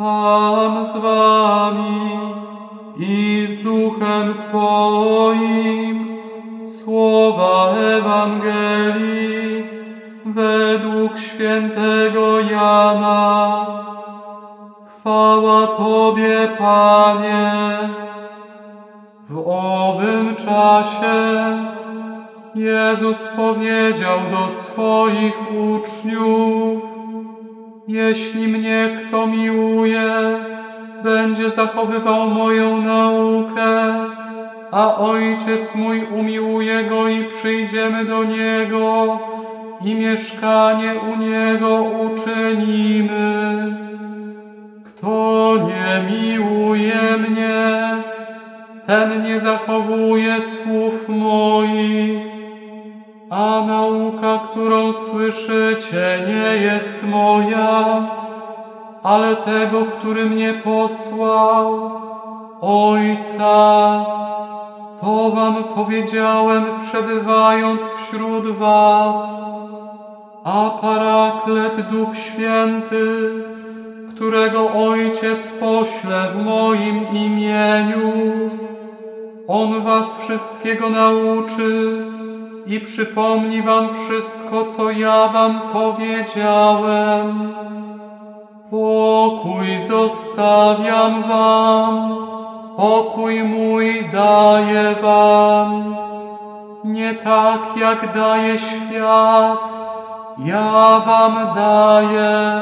Pan z wami i z duchem Twoim. Słowa Ewangelii według świętego Jana. Chwała Tobie, Panie. W owym czasie Jezus powiedział do swoich uczniów, jeśli mnie kto miłuje, będzie zachowywał moją naukę, a Ojciec mój umiłuje go i przyjdziemy do Niego i mieszkanie u Niego uczynimy. Kto nie miłuje mnie, ten nie zachowuje słów moich, a nauka, którą słyszycie, nie jest moja, ale tego, który mnie posłał, Ojca. To wam powiedziałem, przebywając wśród was, a Paraklet Duch Święty, którego Ojciec pośle w moim imieniu, On was wszystkiego nauczy i przypomni wam wszystko, co ja wam powiedziałem. Pokój zostawiam wam, pokój mój daję wam. Nie tak jak daje świat, ja wam daję.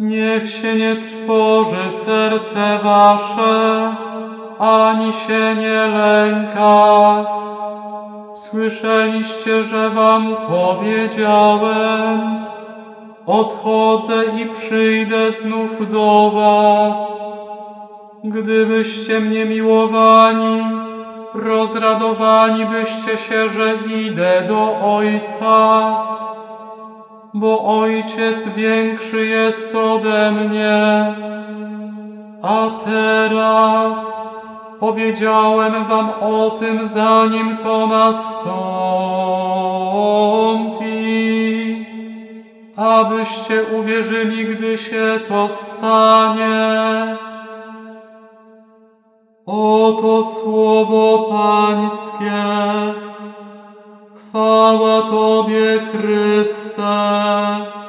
Niech się nie trwoży serce wasze, ani się nie lęka. Słyszeliście, że wam powiedziałem, odchodzę i przyjdę znów do was. Gdybyście mnie miłowali, rozradowalibyście się, że idę do Ojca, bo Ojciec większy jest ode mnie. A teraz powiedziałem wam o tym, zanim to nastąpi, abyście uwierzyli, gdy się to stanie. Oto słowo Pańskie. Chwała Tobie, Chryste.